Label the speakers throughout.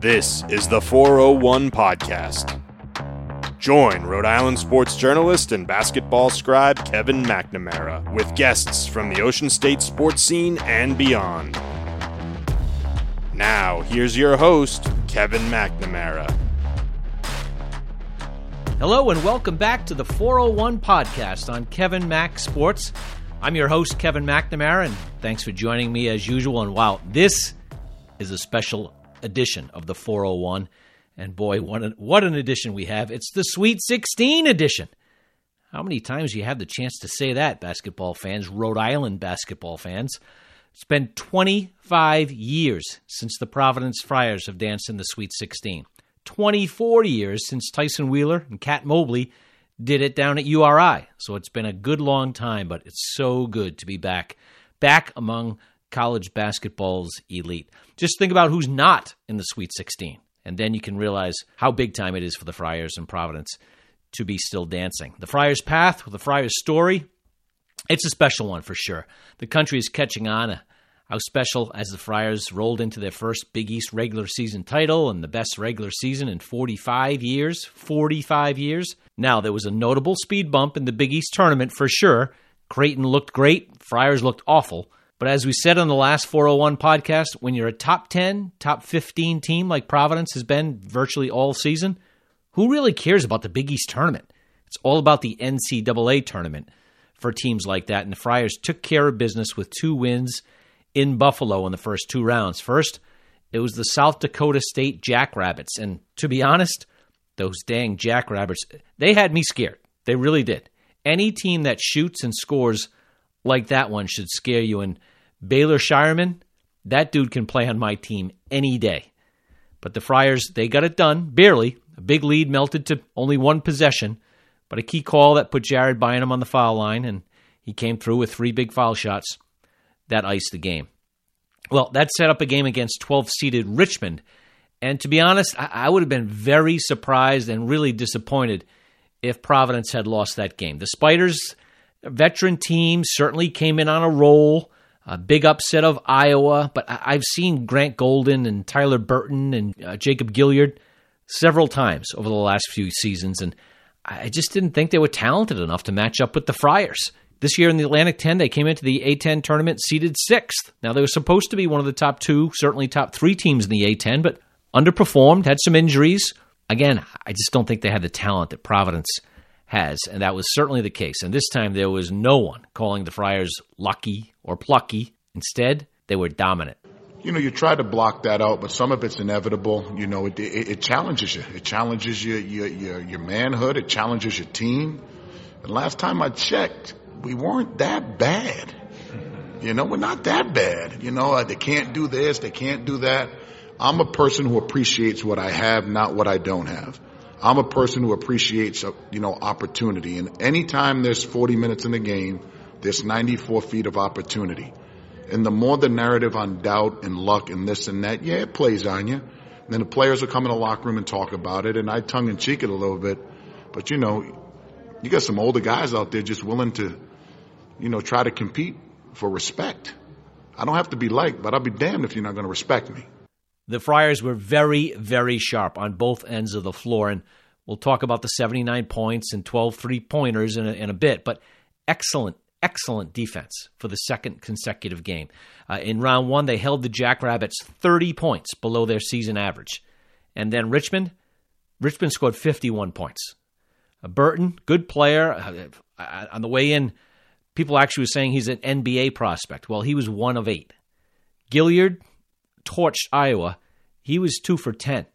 Speaker 1: This is the 401 Podcast. Join Rhode Island sports journalist and basketball scribe Kevin McNamara with guests from the Ocean State sports scene and beyond. Now, here's your host, Kevin McNamara.
Speaker 2: Hello, and welcome back to the 401 Podcast on Kevin Mac Sports. I'm your host, Kevin McNamara, and thanks for joining me as usual. And wow, this is a special edition of the 401. And boy, what an, what an edition we have. It's the Sweet 16 edition. How many times you have the chance to say that, basketball fans, Rhode Island basketball fans? It's been 25 years since the Providence Friars have danced in the Sweet 16. 24 years since Tyson Wheeler and Cat Mobley did it down at URI. So it's been a good long time, but it's so good to be back, back among college basketball's elite. Just think about who's not in the Sweet 16, and then you can realize how big time it is for the Friars and Providence to be still dancing. The Friars' path, the Friars' story, it's a special one for sure. The country is catching on. Uh, how special as the Friars rolled into their first Big East regular season title and the best regular season in 45 years. 45 years. Now, there was a notable speed bump in the Big East tournament for sure. Creighton looked great, Friars looked awful. But as we said on the last 401 podcast, when you're a top 10, top 15 team like Providence has been virtually all season, who really cares about the Big East tournament? It's all about the NCAA tournament for teams like that. And the Friars took care of business with two wins in Buffalo in the first two rounds. First, it was the South Dakota State Jackrabbits. And to be honest, those dang Jackrabbits, they had me scared. They really did. Any team that shoots and scores like that one should scare you. And Baylor Scheierman, that dude can play on my team any day. But the Friars, they got it done, barely. A big lead melted to only one possession, but a key call that put Jared Bynum on the foul line, and he came through with three big foul shots. That iced the game. Well, that set up a game against 12 seeded Richmond. And to be honest, I would have been very surprised and really disappointed if Providence had lost that game. The Spiders, veteran team, certainly came in on a roll. A big upset of Iowa, but I've seen Grant Golden and Tyler Burton and uh, Jacob Gilyard several times over the last few seasons, and I just didn't think they were talented enough to match up with the Friars. This year in the Atlantic 10, they came into the A10 tournament seeded sixth. Now, they were supposed to be one of the top two, certainly top three teams in the A10, but underperformed, had some injuries. Again, I just don't think they had the talent that Providence has, and that was certainly the case. And this time there was no one calling the Friars lucky or plucky. Instead, they were dominant.
Speaker 3: You know, you try to block that out, but some of it's inevitable. You know, it, it, it challenges you. It challenges your, your, your, your manhood. It challenges your team. And last time I checked, we weren't that bad. You know, we're not that bad. You know, uh, they can't do this, they can't do that. I'm a person who appreciates what I have, not what I don't have. I'm a person who appreciates, you know, opportunity. And anytime there's 40 minutes in the game, there's 94 feet of opportunity. And the more the narrative on doubt and luck and this and that, yeah, it plays on you. And then the players will come in the locker room and talk about it. And I tongue in cheek it a little bit. But you know, you got some older guys out there just willing to, you know, try to compete for respect. I don't have to be liked, but I'll be damned if you're not going to respect me.
Speaker 2: The Friars were very, very sharp on both ends of the floor. And we'll talk about the 79 points and 12 three pointers in, in a, bit. But excellent, excellent defense for the second consecutive game. Uh, in round one, they held the Jackrabbits 30 points below their season average. And then Richmond, Richmond scored 51 points. Uh, Burton, good player. Uh, on the way in, people actually were saying he's an NBA prospect. Well, he was one of eight. Gilyard, torched Iowa. He was two for 10.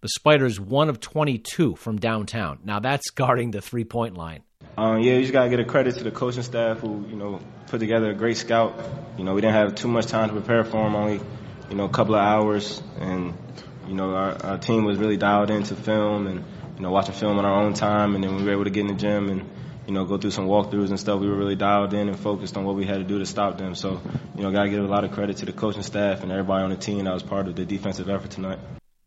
Speaker 2: The Spiders, one of 22 from downtown. Now that's guarding the three point line.
Speaker 4: Um, yeah, you just got to get a credit to the coaching staff who, you know, put together a great scout. You know, we didn't have too much time to prepare for him, only, you know, a couple of hours. And, you know, our, our team was really dialed into film and, you know, watching film on our own time. And then we were able to get in the gym and, you know, go through some walkthroughs and stuff. We were really dialed in and focused on what we had to do to stop them. So, you know, got to give a lot of credit to the coaching staff and everybody on the team that was part of the defensive effort tonight.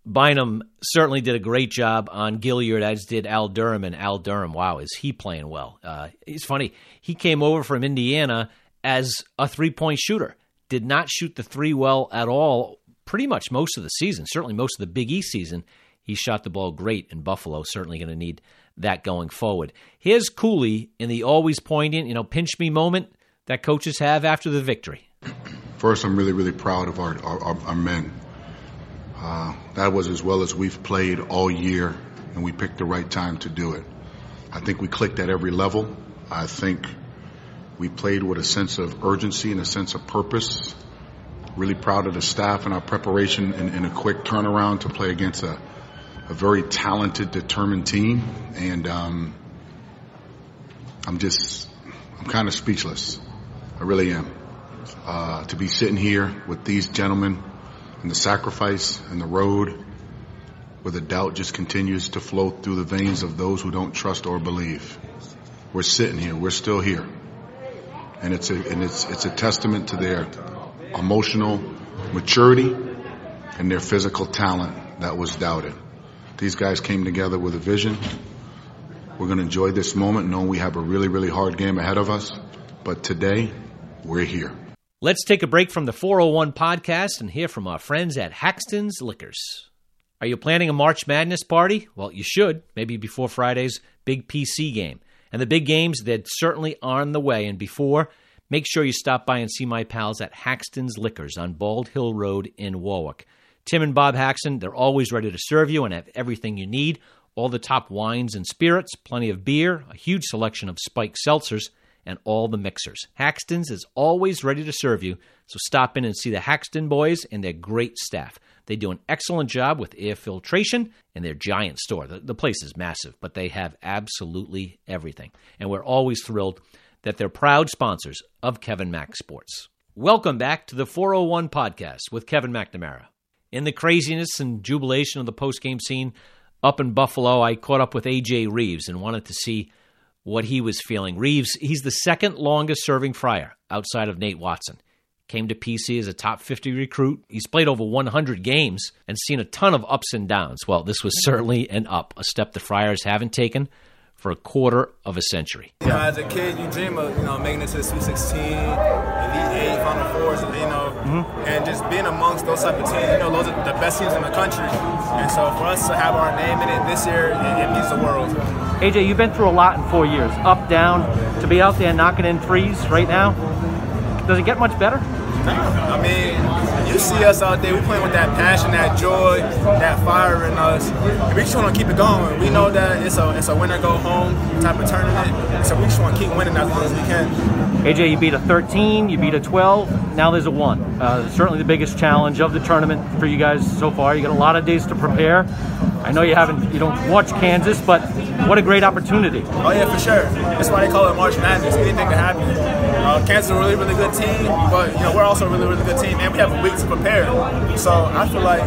Speaker 2: Bynum certainly did a great job on Gilyard, as did Al Durham. And Al Durham, wow, is he playing well? Uh, it's funny. He came over from Indiana as a three point shooter, did not shoot the three well at all pretty much most of the season, certainly most of the Big East season. He shot the ball great in Buffalo. Certainly going to need that going forward. Here's Cooley in the always poignant, you know, pinch me moment that coaches have after the victory.
Speaker 3: First, I'm really, really proud of our, our, our men. Uh, that was as well as we've played all year, and we picked the right time to do it. I think we clicked at every level. I think we played with a sense of urgency and a sense of purpose. Really proud of the staff and our preparation in, in a quick turnaround to play against a, a very talented, determined team. And um, I'm just, I'm kind of speechless. I really am. Uh, to be sitting here with these gentlemen and the sacrifice and the road where the doubt just continues to flow through the veins of those who don't trust or believe. We're sitting here. We're still here and it's a and it's it's a testament to their emotional maturity and their physical talent that was doubted. These guys came together with a vision. We're going to enjoy this moment, knowing we have a really, really hard game ahead of us. But today, we're here.
Speaker 2: Let's take a break from the 401 podcast and hear from our friends at Haxton's Liquors. Are you planning a March Madness party? Well, you should, maybe before Friday's big PC game. And the big games that certainly are on the way. And before, make sure you stop by and see my pals at Haxton's Liquors on Bald Hill Road in Warwick. Tim and Bob Haxton, they're always ready to serve you and have everything you need. All the top wines and spirits, plenty of beer, a huge selection of spiked seltzers, and all the mixers. Haxton's is always ready to serve you, so stop in and see the Haxton boys and their great staff. They do an excellent job with air filtration and their giant store. The, the place is massive, but they have absolutely everything. And we're always thrilled that they're proud sponsors of Kevin Mack Sports. Welcome back to the 401 podcast with Kevin McNamara. In the craziness and jubilation of the post-game scene up in Buffalo, I caught up with AJ Reeves and wanted to see what he was feeling. Reeves, he's the second longest serving friar outside of Nate Watson came to PC as a top 50 recruit. He's played over 100 games and seen a ton of ups and downs. Well, this was certainly an up, a step the Friars haven't taken for a quarter of a century.
Speaker 5: You know, as a kid, you dream of you know making it to the Sweet 16, Elite Eight, Final Fours, you know, mm-hmm. and just being amongst those type of teams. You know, those are the best teams in the country, and so for us to have our name in it this year, it, it means the world.
Speaker 2: AJ, you've been through a lot in four years, up, down. To be out there knocking in threes right now, does it get much better?
Speaker 5: I mean, you see us out there, we playing with that passion, that joy, that fire in us. And we just want to keep it going. We know that it's a it's a winner go home type of tournament, so we just want to keep winning as long as we can.
Speaker 2: AJ, you beat a 13, you beat a 12, now there's a 1. Uh, certainly the biggest challenge of the tournament for you guys so far. You got a lot of days to prepare. I know you haven't, you don't watch Kansas, but what a great opportunity.
Speaker 5: Oh yeah, for sure. That's why they call it March Madness. Anything can happen. Uh, Kansas is a really, really good team, but you know we're also a really, really good team, and we have a week to prepare. So I feel like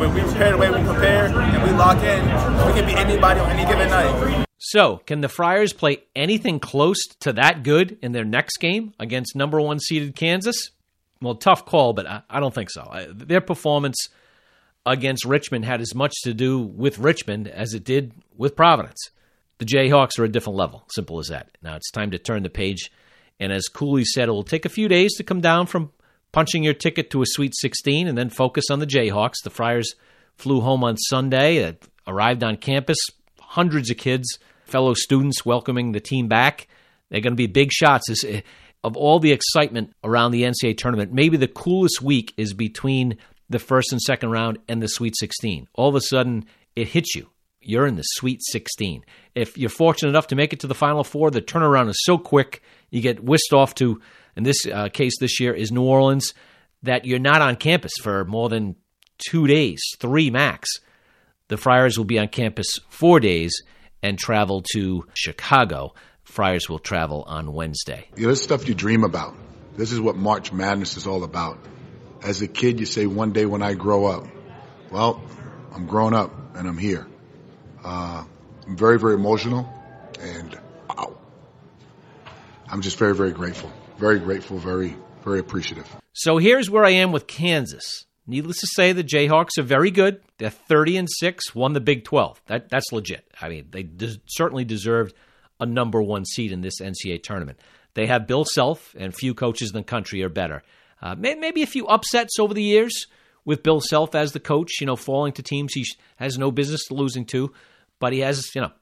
Speaker 5: when we prepare the way we prepare and we lock in, we can beat anybody on any given night.
Speaker 2: So, can the Friars play anything close to that good in their next game against number one seeded Kansas? Well, tough call, but I, I don't think so. their performance against Richmond had as much to do with Richmond as it did with Providence. The Jayhawks are a different level, simple as that. Now it's time to turn the page. And as Cooley said, it will take a few days to come down from punching your ticket to a Sweet 16 and then focus on the Jayhawks. The Friars flew home on Sunday, uh, arrived on campus, hundreds of kids, fellow students welcoming the team back. They're going to be big shots. Uh, of all the excitement around the NCAA tournament, maybe the coolest week is between the first and second round and the Sweet 16. All of a sudden, it hits you. You're in the Sweet 16. If you're fortunate enough to make it to the Final Four, the turnaround is so quick. You get whisked off to, in this uh, case this year, is New Orleans, that you're not on campus for more than two days, three max. The Friars will be on campus four days and travel to Chicago. Friars will travel on Wednesday.
Speaker 3: Yeah, this stuff you dream about. This is what March Madness is all about as a kid, you say, one day when I grow up. Well, I'm grown up and I'm here. Uh, I'm very, very emotional and. I'm just very, very grateful. Very grateful, very, very appreciative.
Speaker 2: So here's where I am with Kansas. Needless to say, the Jayhawks are very good. They're 30 and 6, won the Big 12. That, that's legit. I mean, they des- certainly deserved a number one seed in this NCAA tournament. They have Bill Self, and few coaches in the country are better. Uh, maybe a few upsets over the years with Bill Self as the coach, you know, falling to teams he has no business losing to, but he has, you know,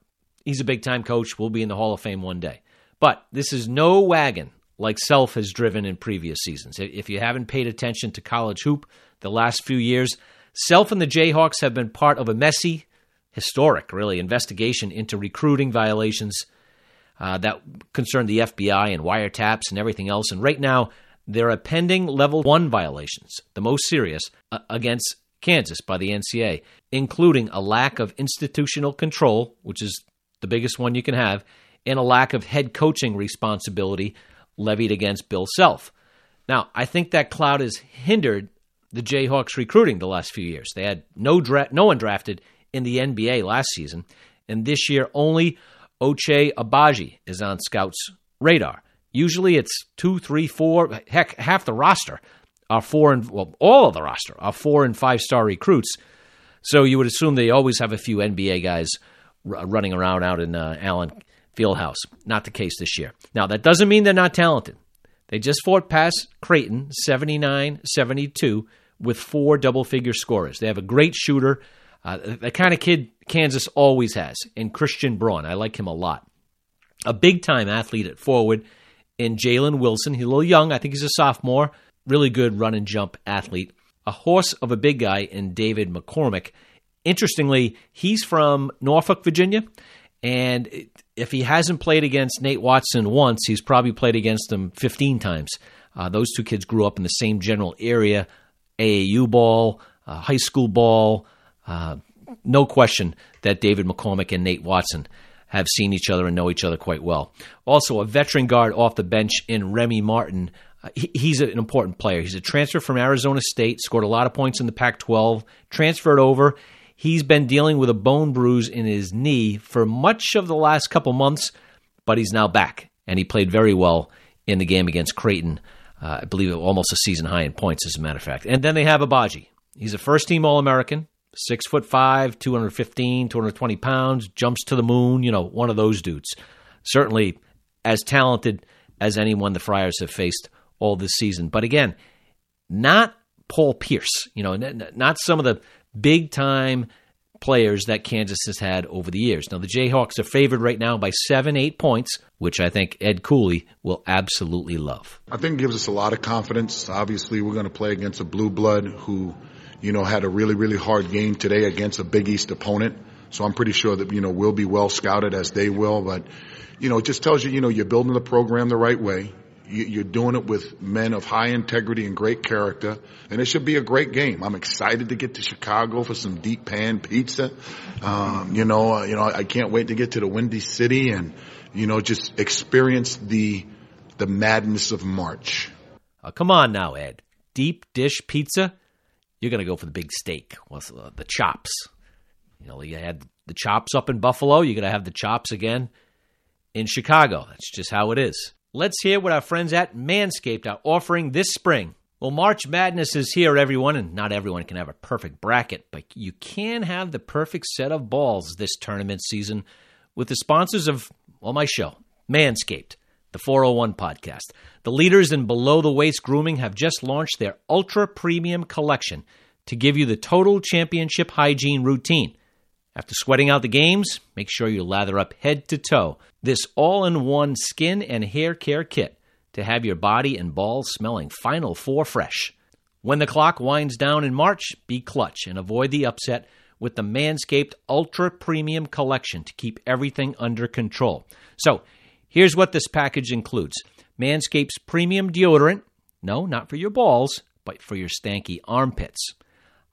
Speaker 2: he's a big time coach, will be in the Hall of Fame one day. But this is no wagon like Self has driven in previous seasons. If you haven't paid attention to college hoop the last few years, Self and the Jayhawks have been part of a messy, historic, really, investigation into recruiting violations uh, that concern the FBI and wiretaps and everything else. And right now, there are pending level one violations, the most serious, uh, against Kansas by the NCAA, including a lack of institutional control, which is the biggest one you can have, and a lack of head coaching responsibility levied against Bill Self. Now, I think that cloud has hindered the Jayhawks recruiting the last few years. They had no dra- no one drafted in the NBA last season, and this year only Ochai Agbaji is on scouts' radar. Usually it's two, three, four, heck, half the roster are four and well, all of the roster are four and five star recruits. So you would assume they always have a few NBA guys r- running around out in uh, Allen Fieldhouse. Not the case this year. Now that doesn't mean they're not talented. They just fought past Creighton 79-72 with four double figure scorers. They have a great shooter, uh, the kind of kid Kansas always has, and Christian Braun. I like him a lot. A big time athlete at forward in Jalen Wilson. He's a little young. I think he's a sophomore. Really good run and jump athlete. A horse of a big guy in David McCormack. Interestingly, he's from Norfolk, Virginia. And if he hasn't played against Nate Watson once, he's probably played against him 15 times. Uh, those two kids grew up in the same general area AAU ball, uh, high school ball. Uh, no question that David McCormack and Nate Watson have seen each other and know each other quite well. Also, a veteran guard off the bench in Remy Martin. Uh, he, he's an important player. He's a transfer from Arizona State, scored a lot of points in the Pac 12, transferred over. He's been dealing with a bone bruise in his knee for much of the last couple months, but he's now back, and he played very well in the game against Creighton. Uh, I believe almost a season high in points, as a matter of fact. And then they have Agbaji. He's a first team All American, six foot five, 215, 220 pounds, jumps to the moon, you know, one of those dudes. Certainly as talented as anyone the Friars have faced all this season. But again, not Paul Pierce, you know, not some of the big time players that Kansas has had over the years. Now, the Jayhawks are favored right now by seven, eight points, which I think Ed Cooley will absolutely love.
Speaker 3: I think it gives us a lot of confidence. Obviously, we're going to play against a blue blood who you know, had a really, really hard game today against a Big East opponent. So I'm pretty sure that, you know, we'll be well scouted as they will. But, you know, it just tells you, you know, you're building the program the right way. You're doing it with men of high integrity and great character, and it should be a great game. I'm excited to get to Chicago for some deep pan pizza. Um, you know, uh, you know, I can't wait to get to the Windy City and, you know, just experience the the madness of March.
Speaker 2: Oh, come on now, Ed. Deep dish pizza you're to go for the big steak, uh, the chops. You know, you had the chops up in Buffalo. You're to have the chops again in Chicago. That's just how it is. Let's hear what our friends at Manscaped are offering this spring. Well, March Madness is here, everyone, and not everyone can have a perfect bracket, but you can have the perfect set of balls this tournament season with the sponsors of, well, my show, Manscaped the 401 podcast. The leaders in below the waist grooming have just launched their ultra premium collection to give you the total championship hygiene routine. After sweating out the games, make sure you lather up head to toe. This all in one skin and hair care kit to have your body and balls smelling Final Four fresh. When the clock winds down in March, be clutch and avoid the upset with the Manscaped Ultra Premium Collection to keep everything under control. So, Here's what this package includes Manscaped's premium deodorant. No, not for your balls, but for your stanky armpits.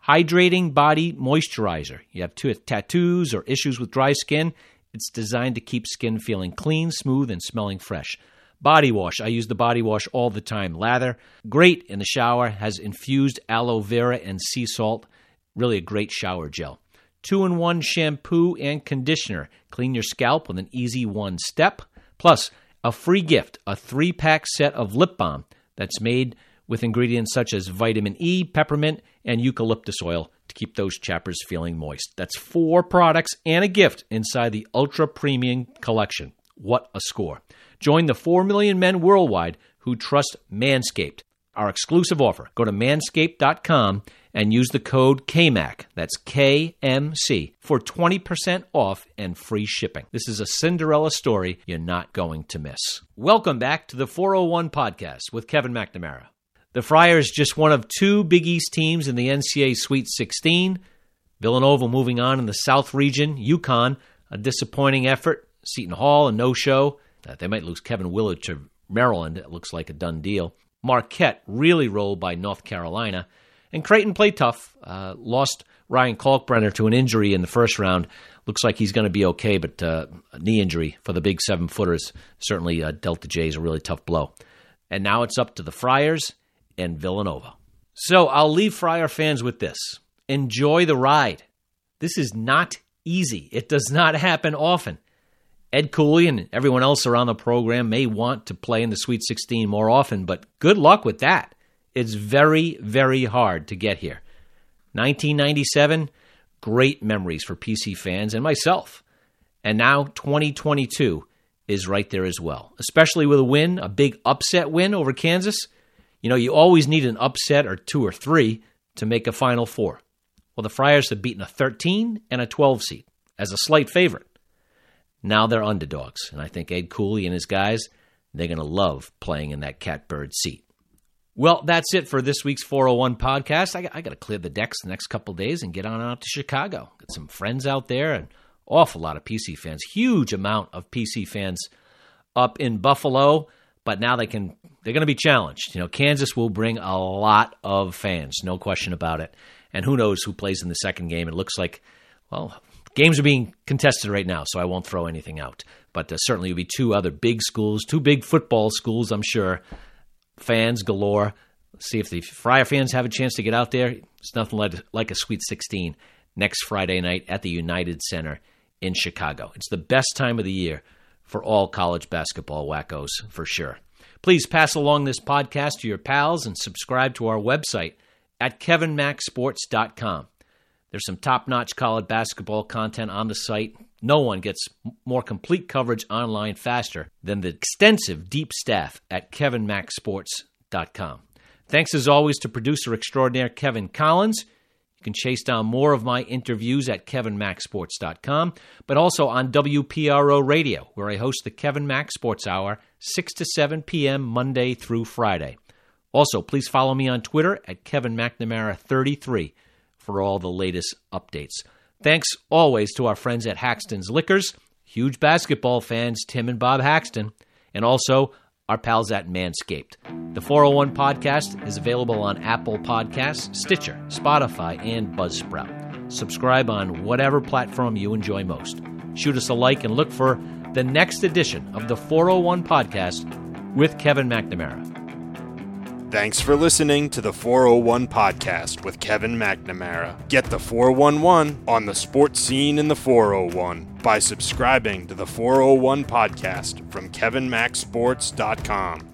Speaker 2: Hydrating body moisturizer. You have tattoos or issues with dry skin. It's designed to keep skin feeling clean, smooth, and smelling fresh. Body wash. I use the body wash all the time. Lather. Great in the shower. Has infused aloe vera and sea salt. Really a great shower gel. Two in one shampoo and conditioner. Clean your scalp with an easy one step. Plus, a free gift a three pack set of lip balm that's made with ingredients such as vitamin E, peppermint, and eucalyptus oil to keep those chappers feeling moist. That's four products and a gift inside the Ultra Premium Collection. What a score! Join the 4 million men worldwide who trust Manscaped. our exclusive offer. Go to manscaped.com and use the code KMAC, that's KMC, for 20% off and free shipping. This is a Cinderella story you're not going to miss. Welcome back to the 401 podcast with Kevin McNamara. The Friars just one of two Big East teams in the NCAA Sweet 16. Villanova moving on in the South region. UConn, a disappointing effort. Seton Hall, a no show. Uh, they might lose Kevin Willard to Maryland. It looks like a done deal. Marquette really rolled by North Carolina. And Creighton played tough. Uh, lost Ryan Kalkbrenner to an injury in the first round. Looks like he's going to be okay, but uh, a knee injury for the big seven footers certainly uh, the Jays a really tough blow. And now it's up to the Friars and Villanova. So I'll leave Friar fans with this enjoy the ride. This is not easy, it does not happen often. Ed Cooley and everyone else around the program may want to play in the Sweet 16 more often, but good luck with that. It's very, very hard to get here. 1997, great memories for PC fans and myself. And now 2022 is right there as well, especially with a win, a big upset win over Kansas. You know, you always need an upset or two or three to make a Final Four. Well, the Friars have beaten a 13 and a 12 seed as a slight favorite. Now they're underdogs, and I think Ed Cooley and his guys, they're going to love playing in that catbird seat. Well, that's it for this week's 401 podcast. I, I got to clear the decks the next couple days and get on out to Chicago. Got some friends out there and awful lot of PC fans. Huge amount of PC fans up in Buffalo, but now they can they're going to be challenged. You know, Kansas will bring a lot of fans, no question about it. And who knows who plays in the second game? It looks like, well, games are being contested right now, so I won't throw anything out. But uh, certainly, will be two other big schools, two big football schools, I'm sure, fans galore. See if the Friar fans have a chance to get out there. It's nothing like, like a Sweet 16 next Friday night at the United Center in Chicago. It's the best time of the year for all college basketball wackos, for sure. Please pass along this podcast to your pals and subscribe to our website at kevinmaxsports.com. There's some top notch college basketball content on the site. No one gets more complete coverage online faster than the extensive deep staff at kevinmaxsports.com. Thanks as always to producer extraordinaire Kevin Collins. You can chase down more of my interviews at kevinmaxsports.com, but also on WPRO Radio, where I host the Kevin Max Sports Hour, 6 to 7 p.m. Monday through Friday. Also, please follow me on Twitter at Kevin McNamara 33 for all the latest updates. Thanks always to our friends at Haxton's Liquors, huge basketball fans, Tim and Bob Haxton, and also our pals at Manscaped. The 401 podcast is available on Apple Podcasts, Stitcher, Spotify, and Buzzsprout. Subscribe on whatever platform you enjoy most. Shoot us a like and look for the next edition of the 401 podcast with Kevin McNamara.
Speaker 1: Thanks for listening to the 401 podcast with Kevin McNamara. Get the 411 on the sports scene in the 401 by subscribing to the 401 podcast from kevinmaxsports.com.